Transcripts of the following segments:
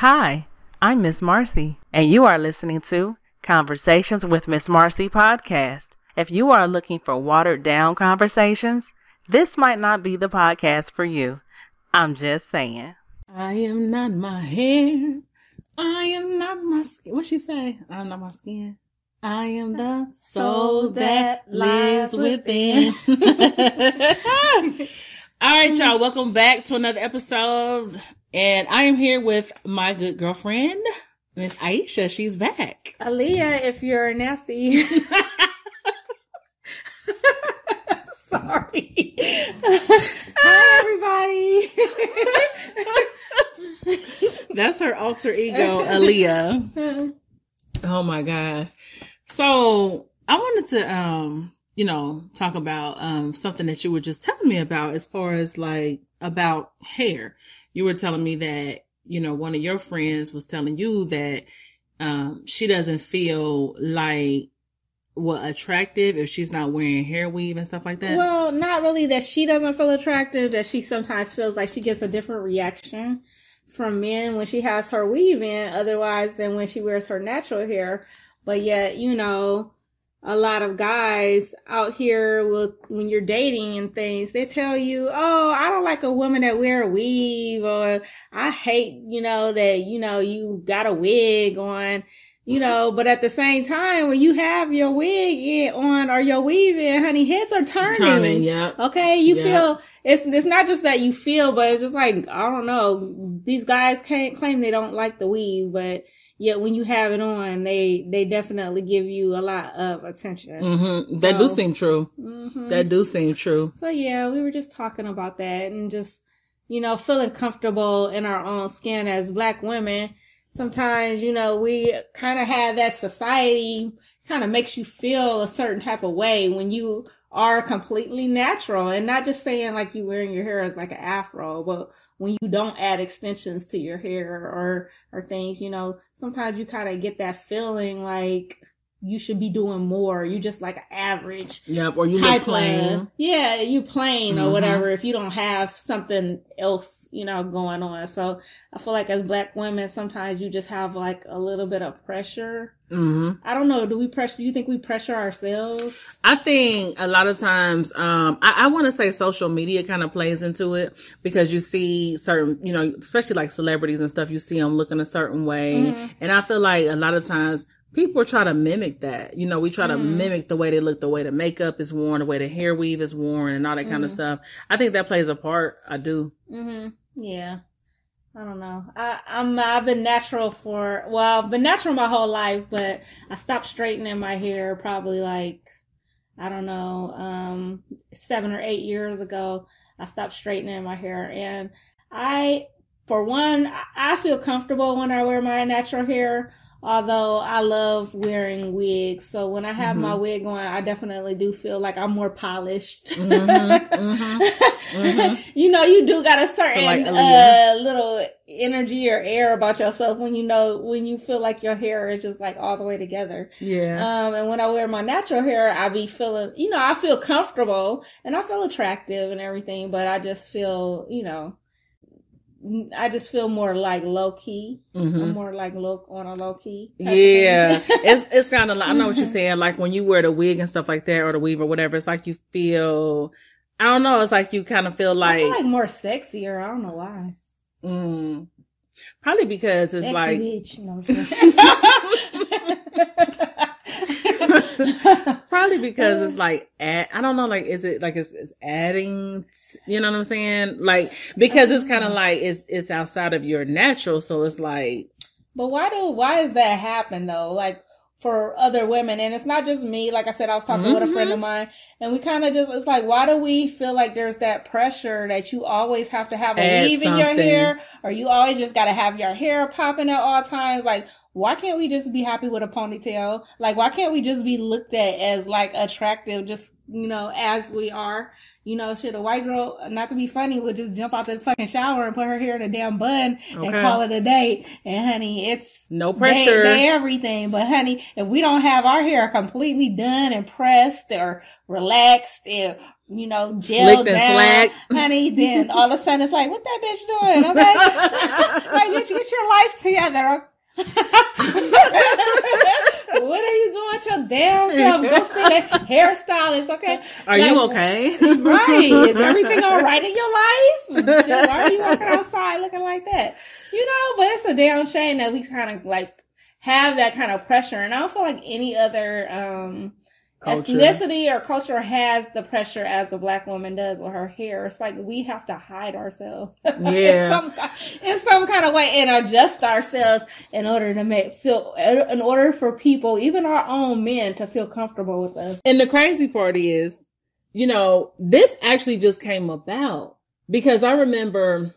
Hi, I'm Miss Marcie, and you are listening to Conversations with Miss Marcie podcast. If you are looking for watered down conversations, this might not be the podcast for you. I'm just saying. I am not my hair. I am not my skin. What she say? I'm not my skin. I am the soul that lives within. All right, y'all. Welcome back to another episode. And I am here with my good girlfriend, Miss Aishah. She's back. Aaliyah, if you're nasty. Sorry. Hi, everybody. That's her alter ego, Aaliyah. Oh my gosh. So I wanted to, um, you know, talk about, um, something that you were just telling me about as far as like about hair. You were telling me that, you know, one of your friends was telling you that, um, she doesn't feel like what attractive if she's not wearing hair weave and stuff like that? Well, not really that she doesn't feel attractive, that she sometimes feels like she gets a different reaction from men when she has her weave in, otherwise than when she wears her natural hair. But yet, you know, a lot of guys out here will, when you're dating and things, they tell you, Oh, I don't like a woman that wear a weave or I hate, you know, that, you know, you got a wig on you know, but at the same time, when you have your wig on or your weave in, honey, heads are turning. Turning, yeah. Okay, you yep. feel it's it's not just that you feel, but it's just like I don't know. These guys can't claim they don't like the weave, but yet when you have it on, they they definitely give you a lot of attention. Mm-hmm. That so, do seem true. Mm-hmm. That do seem true. So yeah, we were just talking about that and just you know feeling comfortable in our own skin as black women sometimes, you know, we kind of have that society kind of makes you feel a certain type of way when you are completely natural. And not just saying like you wearing your hair as like an afro, but when you don't add extensions to your hair or, or things, you know, sometimes you kind of get that feeling like, you should be doing more. You're just like an average. Yep. Or you type plain. Of, yeah, you plain mm-hmm. or whatever. If you don't have something else, you know, going on. So I feel like as black women, sometimes you just have like a little bit of pressure. Mm-hmm. I don't know. Do we pressure? Do you think we pressure ourselves? I think a lot of times, um, I, I want to say social media kind of plays into it because you see certain, you know, especially like celebrities and stuff, you see them looking a certain way. Mm-hmm. And I feel like a lot of times people try to mimic that. You know, we try mm. to mm-hmm. mimic the way they look, the way the makeup is worn, the way the hair weave is worn, and all that mm. kind of stuff. I think that plays a part. I do. Mm-hmm. Yeah. I don't know. I, I'm I've been natural for well, I've been natural my whole life, but I stopped straightening my hair probably like I don't know, um, seven or eight years ago. I stopped straightening my hair, and I, for one, I feel comfortable when I wear my natural hair although I love wearing wigs. So when I have mm-hmm. my wig on, I definitely do feel like I'm more polished. Mm-hmm, mm-hmm, you know, you do got a certain like uh, little energy or air about yourself when you know, when you feel like your hair is just like all the way together. Yeah. Um, and when I wear my natural hair, I be feeling, you know, I feel comfortable and I feel attractive and everything, but I just feel, you know, I just feel more like low key. Mm-hmm. I'm more like low on a low key. Yeah, it's it's kind of like I know what you're saying. Like when you wear the wig and stuff like that, or the weave or whatever, it's like you feel. I don't know. It's like you kind of feel like feel like more sexier. I don't know why. Mm. Probably because it's like. No, Probably because it's like add, I don't know, like is it like it's, it's adding, you know what I'm saying? Like because it's kind of like it's it's outside of your natural, so it's like. But why do why does that happen though? Like for other women. And it's not just me. Like I said, I was talking mm-hmm. with a friend of mm-hmm. mine and we kind of just, it's like, why do we feel like there's that pressure that you always have to have a Add weave in your hair or you always just got to have your hair popping at all times? Like, why can't we just be happy with a ponytail? Like, why can't we just be looked at as like attractive, just, you know, as we are? You know, should a white girl, not to be funny, would just jump out the fucking shower and put her hair in a damn bun okay. and call it a day. And honey, it's no pressure. They, they everything. But honey, if we don't have our hair completely done and pressed or relaxed and you know, gel down, honey, then all of a sudden it's like, what that bitch doing? Okay. like, bitch, get your life together. What are you doing with your damn self? Go see that hairstylist, okay? Are like, you okay? right. Is everything all right in your life? Why are you walking outside looking like that? You know, but it's a damn shame that we kind of like have that kind of pressure. And I don't feel like any other, um, culture. ethnicity or culture has the pressure as a black woman does with her hair. It's like we have to hide ourselves, yeah, in, some, in some kind of way, and adjust ourselves in order to make feel, in order for people, even our own men, to feel comfortable with us. And the crazy part is, you know, this actually just came about because I remember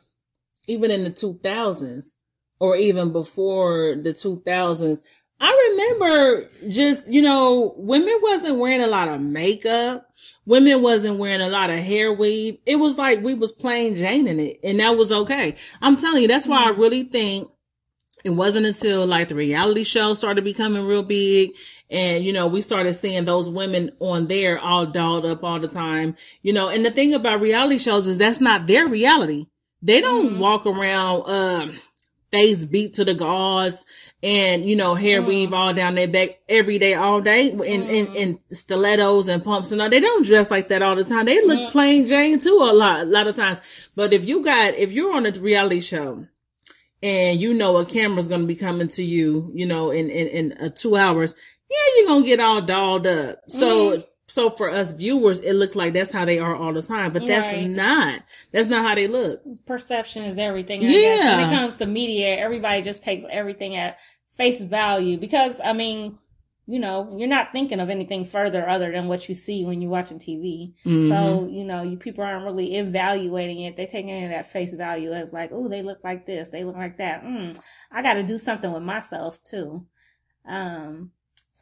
even in the 2000s or even before the 2000s I remember just, you know, women wasn't wearing a lot of makeup. Women wasn't wearing a lot of hair weave. It was like we was plain Jane in it and that was okay. I'm telling you, that's why I mm-hmm. really think it wasn't until like the reality show started becoming real big and, you know, we started seeing those women on there all dolled up all the time, you know, and the thing about reality shows is that's not their reality. They don't mm-hmm. walk around, um, face beat to the gods. And you know hair mm. weave all down their back every day all day. In, mm. in, in stilettos and pumps and all. They don't dress like that all the time. They look mm. plain jane too a lot a lot of times. But if you got if you're on a reality show and you know a camera's going to be coming to you you know in in, in uh, two hours yeah you're gonna get all dolled up. So mm so for us viewers, it looked like that's how they are all the time, but that's right. not. That's not how they look. Perception is everything. I yeah. Guess. When it comes to media, everybody just takes everything at face value because I mean, you know, you're not thinking of anything further other than what you see when you're watching TV. Mm-hmm. So, you know, you people aren't really evaluating it. They taking it at face value as like, oh, they look like this, they look like that. Mm, I got to do something with myself too. Um,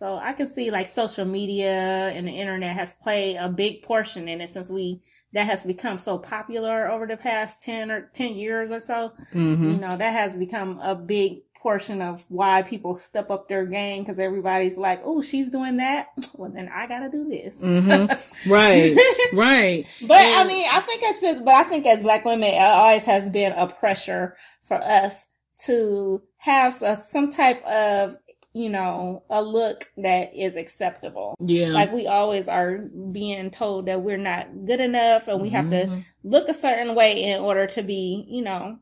so I can see like social media and the internet has played a big portion in it since we that has become so popular over the past 10 or 10 years or so. Mm-hmm. You know, that has become a big portion of why people step up their game because everybody's like, oh, she's doing that. Well, then I got to do this. Mm-hmm. Right. right. But and- I mean, I think it's just, but I think as black women, it always has been a pressure for us to have a, some type of you know, a look that is acceptable. Yeah. Like we always are being told that we're not good enough and we have mm-hmm. to look a certain way in order to be, you know,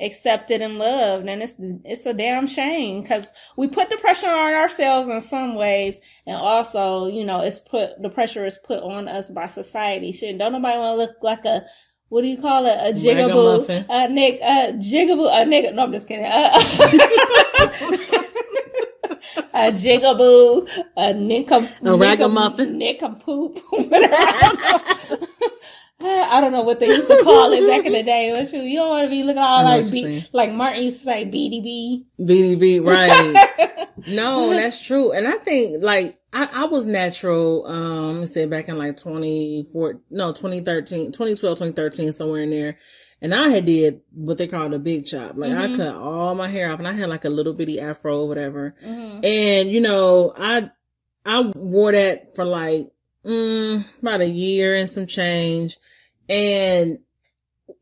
accepted and loved. And it's, it's a damn shame because we put the pressure on ourselves in some ways. And also, you know, it's put, the pressure is put on us by society. Shit, don't nobody want to look like a, what do you call it? A jigaboo, a nick, a jigaboo, a nigga. No, I'm just kidding. Uh, a jigaboo, a nincom, a ragamuffin, nincompoop. I don't know what they used to call it back in the day. But you, you don't want to be looking all like B, like Martin used to say BDB. BDB, right. no, that's true. And I think like I, I was natural, um, let me say back in like 24, no, 2013, 2012, 2013, somewhere in there. And I had did what they called a big chop. Like mm-hmm. I cut all my hair off and I had like a little bitty afro or whatever. Mm-hmm. And you know, I, I wore that for like, mm, about a year and some change. And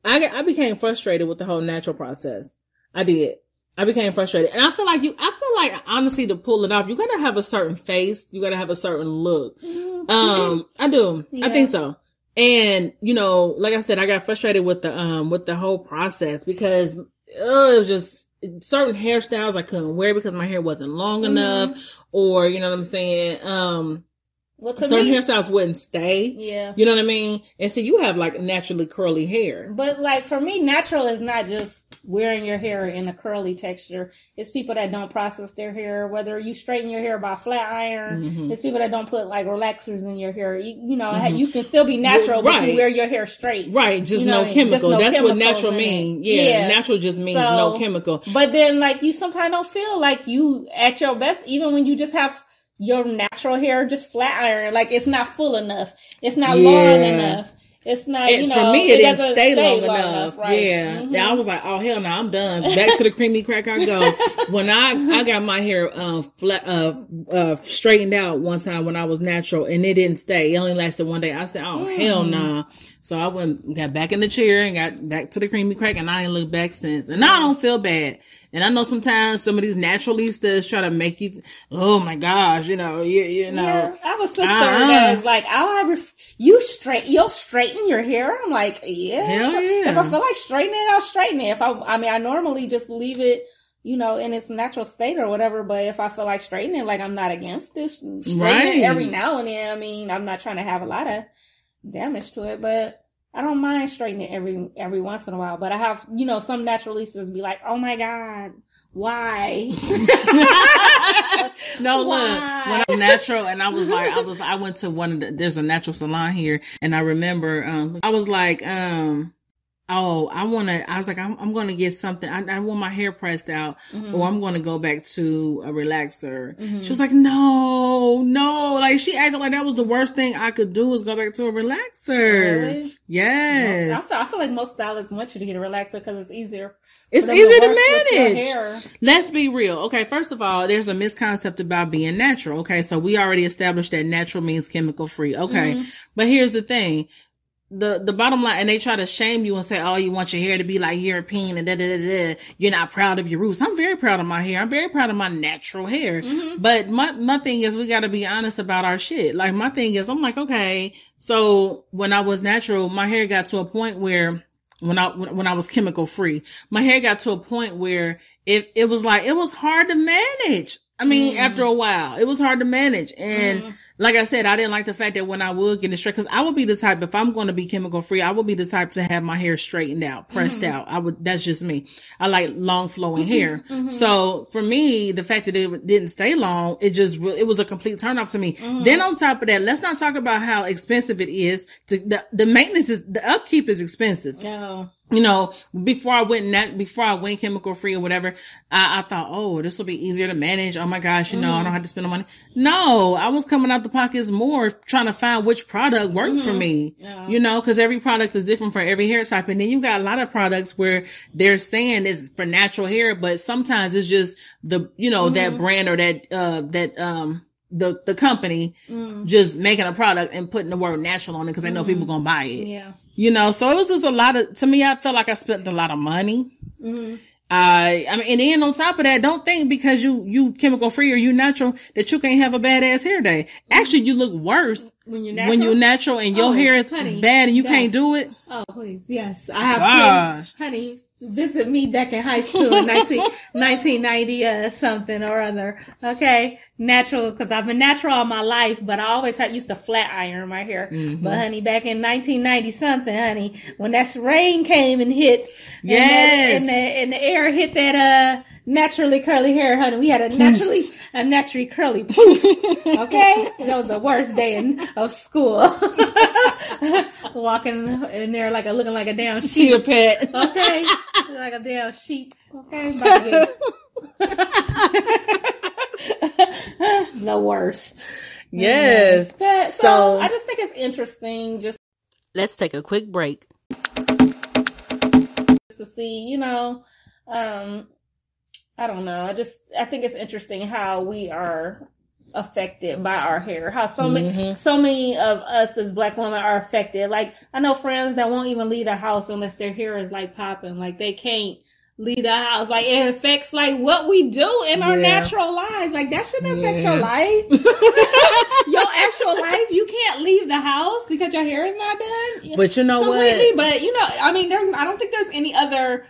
I, I became frustrated with the whole natural process. I did. I became frustrated. And I feel like you, I feel like honestly to pull it off, you gotta have a certain face. You gotta have a certain look. Mm-hmm. Um, I do. Yeah. I think so. And, you know, like I said, I got frustrated with the, um, with the whole process because uh, it was just certain hairstyles I couldn't wear because my hair wasn't long mm-hmm. enough or, you know what I'm saying? Um, Well, to certain me, hairstyles wouldn't stay. yeah. You know what I mean? And so you have like naturally curly hair. But like for me, natural is not just wearing your hair in a curly texture. It's people that don't process their hair, whether you straighten your hair by flat iron. Mhm. It's people that don't put like relaxers in your hair. You, you know, you can still be natural, but Right. you wear your hair straight. Right, just You know no I? Just chemical. no That's what natural means. Yeah, Yeah. natural just means no chemical. But then, like, you sometimes don't feel like you at your best, even when you just have your natural hair just flat iron. Like, it's not full enough. It's not long enough. It's not, And you know, for me, it, didn't doesn't stay, long, enough. right? Yeah, Mhm. Now I was like, oh hell no, I'm done. Back to the creamy crack I go. when I I got my hair uh, flat uh, uh straightened out one time when I was natural, and it didn't stay. It only lasted one day. I said, oh hell no. nah. So I went got back in the chair and got back to the creamy crack, and I ain't looked back since. And now I don't feel bad. And I know sometimes some of these naturalistas try to make you, oh my gosh, you know, you you know. Yeah, I have a sister Uh-uh. like, I'll ref- you straight, you'll straighten your hair. I'm like, yeah. Hell If. I feel like straightening it, I'll straighten it. If I, I mean, I normally just leave it, you know, in its natural state or whatever. But if I feel like straightening, like I'm not against this. Straightening Right. it every now and then. I mean, I'm not trying to have a lot of damage to it, but I don't mind straightening it every every once in a while. But I have, you know, some naturalistas be like, oh my god, why? no, look, when I was natural and I was like, I was, I went to one of the, there's a natural salon here and I remember, um, I was like, um, oh, I want to, I was like, I'm, I'm going to get something. I, I want my hair pressed out Mhm. or I'm going to go back to a relaxer. Mhm. She was like, no, no. Like she acted like that was the worst thing I could do was go back to a relaxer. Really? I Yes. feel, I feel like most stylists want you to get a relaxer because it's easier. It's easier to work with your manage. Let's be real. Okay, first of all, there's a misconception about being natural. Okay, so we already established that natural means chemical free. Okay, Mhm. but here's the thing. The the bottom line, and they try to shame you and say, "Oh, you want your hair to be like European and da da da da." You're not proud of your roots. I'm very proud of my hair. I'm very proud of my natural hair. Mm-hmm. But my my thing is, we got to be honest about our shit. Like my thing is, I'm like, okay. So when I was natural, my hair got to a point where when I when, I was chemical free, my hair got to a point where it it was like it was hard to manage. I mean, Mm. after a while, it was hard to manage, and Mm. Like I said, I didn't like the fact that when I would get it straight, because I would be the type if I'm going to be chemical free, I would be the type to have my hair straightened out, pressed Mm-hmm. out. I would. That's just me. I like long flowing hair. So for me, the fact that it didn't stay long, it just it was a complete turn off to me. Mm-hmm. Then on top of that, let's not talk about how expensive it is. To the the maintenance is the upkeep is expensive No. You know, before I went nat- before I went chemical free or whatever, I, I thought, oh, this will be easier to manage. Oh my gosh, you know, I don't have to spend the money. No, I was coming out the pockets more trying to find which product worked for me. Yeah. You know, because every product is different for every hair type, and then you got a lot of products where they're saying it's for natural hair, but sometimes it's just the you know that brand or that uh that um. The, the company Mm. just making a product and putting the word natural on it because they know people gonna buy it. Yeah. You know, so it was just a lot of, to me, I felt like I spent a lot of money. hmm I, I mean, and then on top of that, don't think because you, you chemical free or you natural that you can't have a badass hair day. Actually, you look worse When you're natural. when you're natural and your Oh, hair is honey, bad and you yes. can't do it. Oh, please. Yes. I have. Gosh. Honey, visit me back in high school in 19, 1990 uh, something or other. Okay. Natural, because I've been natural all my life, but I always had, used to flat iron my hair. Mm-hmm. But honey, back in 1990 something, honey, when that rain came and hit. and Yes. that- And the, and the air hit that, uh, naturally curly hair, honey. We had a naturally, a naturally curly poof. Okay? That was the worst day in, of school. Walking in there like a, looking like a damn sheep. Chia pet. Okay? like a damn sheep. Okay? About to the worst. yes. But, so, So- I just think it's interesting just Let's take a quick break. to see, you know, um, I don't know. I just I think it's interesting how we are affected by our hair. How so many Mhm. so many of us as black women are affected. Like I know friends that won't even leave the house unless their hair is like popping. Like they can't leave the house. Like it affects like what we do in our Yeah. natural lives. Like that shouldn't affect Yeah. your life. your actual life. You can't leave the house because your hair is not done But you know completely. what? But you know, I mean, there's. I don't think there's any other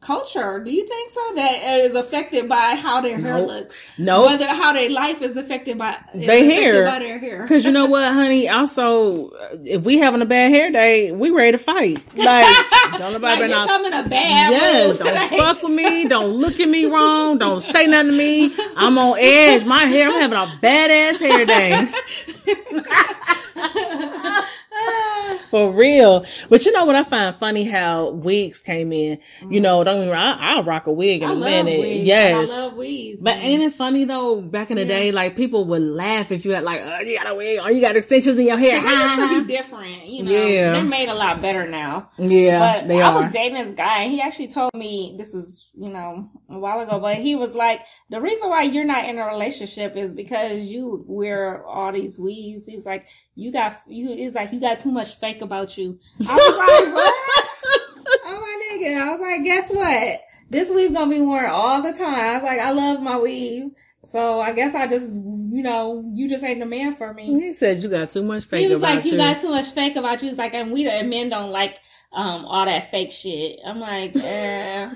culture. Do you think so? That is affected by how their hair Nope. looks. Nope. Whether how their life is affected by affected hair. by their hair. Cause you know what, honey? Also, uh, if we having a bad hair day, we ready to fight. Like, don't nobody like, not I'm in a bad Yes, don't today. fuck with me. Don't look at me wrong. Don't say nothing to me. I'm on edge. My hair, I'm having a badass hair day. For real. But you know what I find funny how wigs came in. You know, don't wrong, I, I'll rock a wig in I a love minute. weaves. Yes. I love weaves. But ain't it funny though? Back in the day, like people would laugh if you had like, oh, you got a wig or you got extensions in your hair. They used to be different, you know. Yeah. They're made a lot better now. yeah, But I are. was dating this guy, and he actually told me this is, you know, a while ago. But he was like, the reason why you're not in a relationship is because you wear all these weaves. He's like, you got, you. He's like, you got too much fake about you. I was like, what? Oh my nigga! I was like, guess what? This weave gonna be worn all the time. I was like, I love my weave. So I guess I just, you know, you just ain't the man for me. he said you got too much fake He was like, you you. got too much fake about you. He's like, and we and men don't like um all that fake shit. I'm like, eh,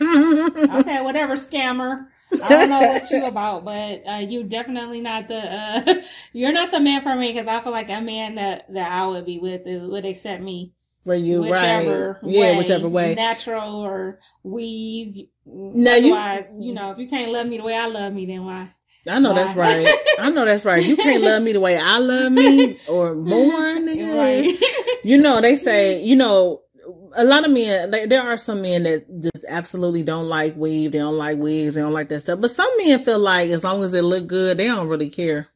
okay, whatever, scammer. I don't know what you about, but uh, you definitely not the uh, you're not the man for me because I feel like a man that that I would be with would accept me For you, whichever right? Yeah, way, whichever way. natural or weave. Now you- you know, if you can't love me the way I love me, then why? I know that's right. I know that's right. You can't love me the way I love me or more, nigga. Right. You know, they say, you know, a lot of men, like, there are some men that just absolutely don't like weave. They don't like wigs. They don't like that stuff. But some men feel like as long as it look good, they don't really care.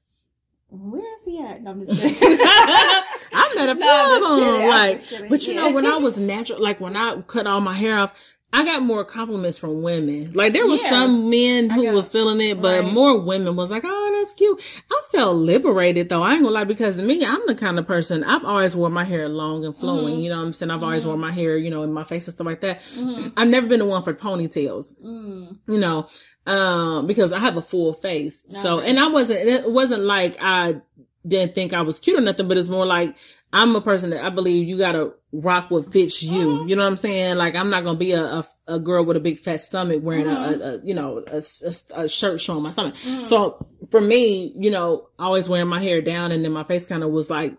Where is he at? No, I'm just kidding. I met a few of them. Like, but you know, when I was natural, like when I cut all my hair off, I got more compliments from women. Like there was Yeah. some men who got- was feeling it, but right. more women was like, "Oh, that's cute." I felt liberated though. I ain't gonna lie because me, I'm the kind of person I've always wore my hair long and flowing. Mm-hmm. You know what I'm saying? I've always worn my hair, you know, in my face and stuff like that. I've never been the one for ponytails Mm. you know, um, because I have a full face. So, Okay. and I wasn't, it wasn't like I didn't think I was cute or nothing, but it's more like I'm a person that I believe you gotta rock what fits you. You know what I'm saying? Like I'm not gonna be a, a, a girl with a big fat stomach wearing a, a, a, you know, a shirt showing my stomach. So for me, you know, always wearing my hair down and then my face kind of was like,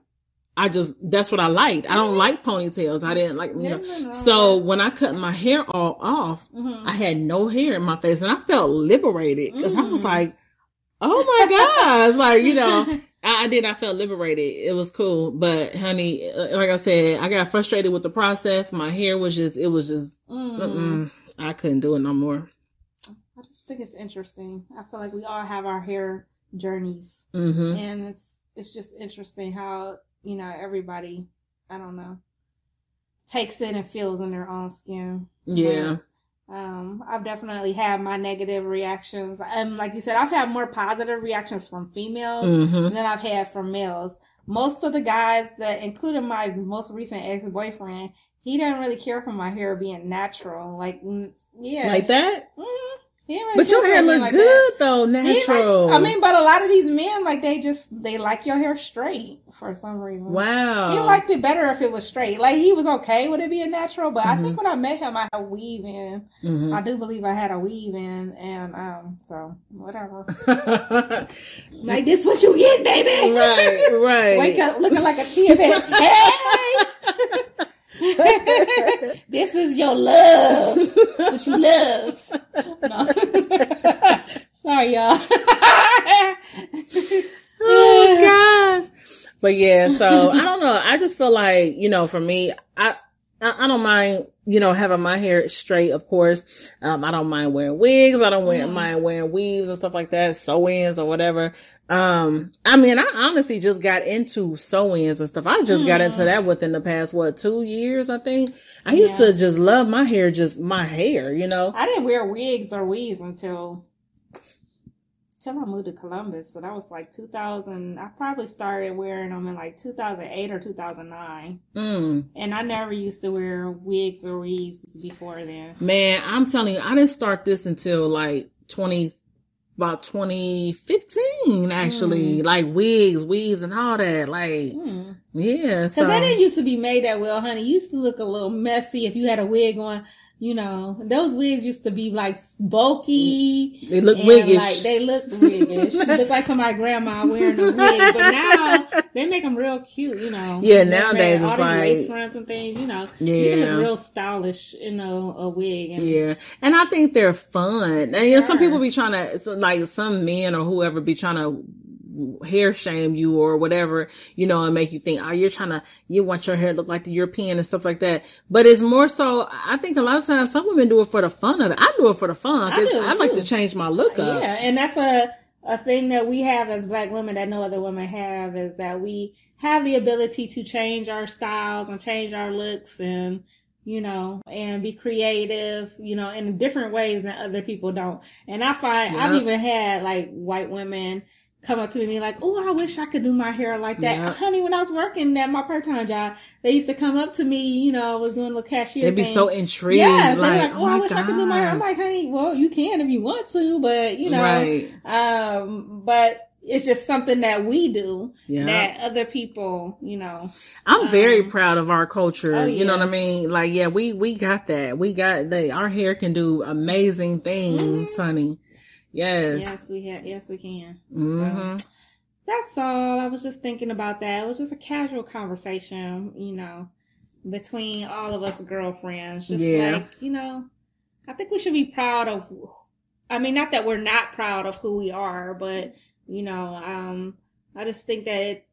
I just, that's what I liked. I don't like ponytails. I didn't like, you know. So when I cut my hair all off, Mm-hmm. I had no hair in my face and I felt liberated because I Mm. was like, oh my gosh, like, you know, I, I did, I felt liberated. It was cool. But honey, uh, like I said, I got frustrated with the process. My hair was just, it was just, mm. I couldn't do it no more. I just think it's interesting. I feel like we all have our hair journeys, hmm and it's it's just interesting how you know everybody. I don't know takes it and feels in their own skin. Yeah. Um, I've definitely had my negative reactions. And like you said, I've had more positive reactions from females hmm than I've had from males. Most of the guys that, including my most recent ex-boyfriend, he didn't really care for my hair being natural. Like, yeah. Like that? Mm, really But your hair look like good though, that. Likes- natural. I mean, but a lot of these men, like, they just, they like your hair straight for some reason. wow. He liked it better if it was straight. Like he was okay with it being natural, but I Mm-hmm. think when I met him, I had a weave in. Mhm. I do believe I had a weave in, and um, so whatever. like this, what you get, baby? right, right. Wake up looking like a chia pet. Hey, this is your love. What you love? No. Sorry, y'all. oh gosh. But yeah, so I don't know. I just feel like, you know, for me, I, I, don't mind, you know, having my hair straight, of course. Um, I don't mind wearing wigs. I don't wear, mind wearing weaves and stuff like that, sew-ins or whatever. Um, I mean, I honestly just got into sew-ins and stuff. I just got into that within the past, what, two years, I think. I used Yeah. to just love my hair, just my hair, you know? I didn't wear wigs or weaves until until I moved to Columbus. So that was like 2000. I probably started wearing them in like 2008 or 2009. Mm. And I never used to wear wigs or weaves before then. Man, I'm telling you, I didn't start this until like 20, about 2015, actually. Like wigs, weaves, and all that. Like, Hmm. yeah. So, they didn't used to be made that well, honey. You used to look a little messy if you had a wig on. You know, those wigs used to be like bulky. They look wiggish. Like, they look wiggish. look like somebody grandma wearing a wig. But now they make them real cute, you know. Yeah, nowadays it's like lace fronts and things, you know. Yeah, you look real stylish in a, a wig. And, yeah, and I think they're fun. And you know, some people be trying to like some men or whoever be trying to hair shame you or whatever, you know, and make you think, oh, you're trying to, you want your hair to look like the European and stuff like that. But it's more so, I think a lot of times some women do it for the fun of it. I do it for the fun. I, I like to change my look up. Yeah. And that's a, a thing that we have as black women that no other women have is that we have the ability to change our styles and change our looks and, you know, and be creative, you know, in different ways than other people don't. And I find yep. I've even had like white women come up to me and be like, "Oh, I wish I could do my hair like that." Yeah. Honey, when I was working at my part-time job, they used to come up to me. You know, I was doing the cashier. They'd be thing. so intrigued. Yes, like, they're like, "Oh, oh I wish gosh. I could do my hair." I'm like, "Honey, well, you can if you want to, but you know, right. um, but." It's just something that we do yeah. that other people, you know. I'm um, very proud of our culture. Oh, you know what I mean? Like, yeah, we, we got that. We got that. our hair can do amazing things, mm-hmm. honey. Yes. Yes, we have. Yes, we can. Mm-hmm. So, that's all. I was just thinking about that. It was just a casual conversation, you know, between all of us girlfriends. Just yeah. like, you know, I think we should be proud of, I mean, not that we're not proud of who we are, but, you know, um, I just think that it,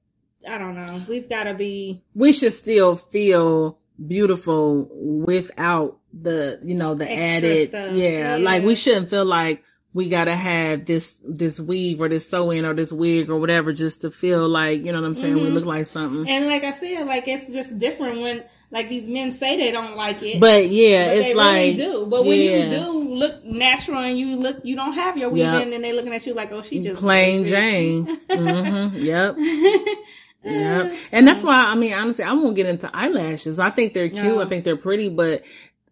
I don't know, we've got to be. We should still feel beautiful without the, you know, the added, yeah, yeah, like we shouldn't feel like, we gotta have this this weave or this sew in or this wig or whatever just to feel like you know what I'm saying mm-hmm. we look like something. And like I said, like it's just different when like these men say they don't like it. But yeah, but it's like really do. But when yeah. you do look natural and you look you don't have your weave yep. in and they looking at you like oh she just plain Jane. mm-hmm. Yep. Yeah, and that's why I mean honestly I won't get into eyelashes. I think they're cute. No. I think they're pretty, but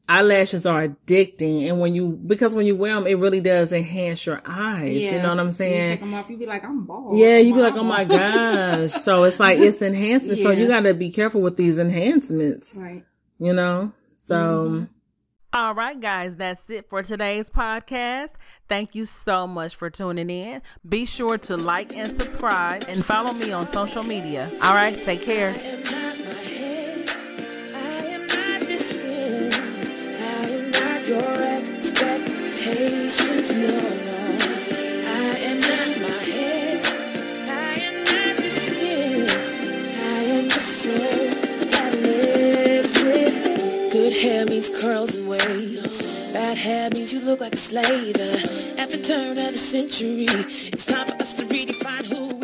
eyelashes are addicting and when you because when you wear them it really does enhance your eyes yeah. you know what i'm saying you take them off you be like i'm bald yeah you be like oh my gosh so it's like it's enhancement yeah. so you got to be careful with these enhancements right you know so mm-hmm. All right, guys, that's it for today's podcast. Thank you so much for tuning in. Be sure to like and subscribe and follow me on social media. All right, take care. Your expectations. No, no, I am not my head. I am the skin. I am the soul that lives with. Good hair means curls and waves. Bad hair means you look like a slave. At the turn of the century, it's time for us to redefine.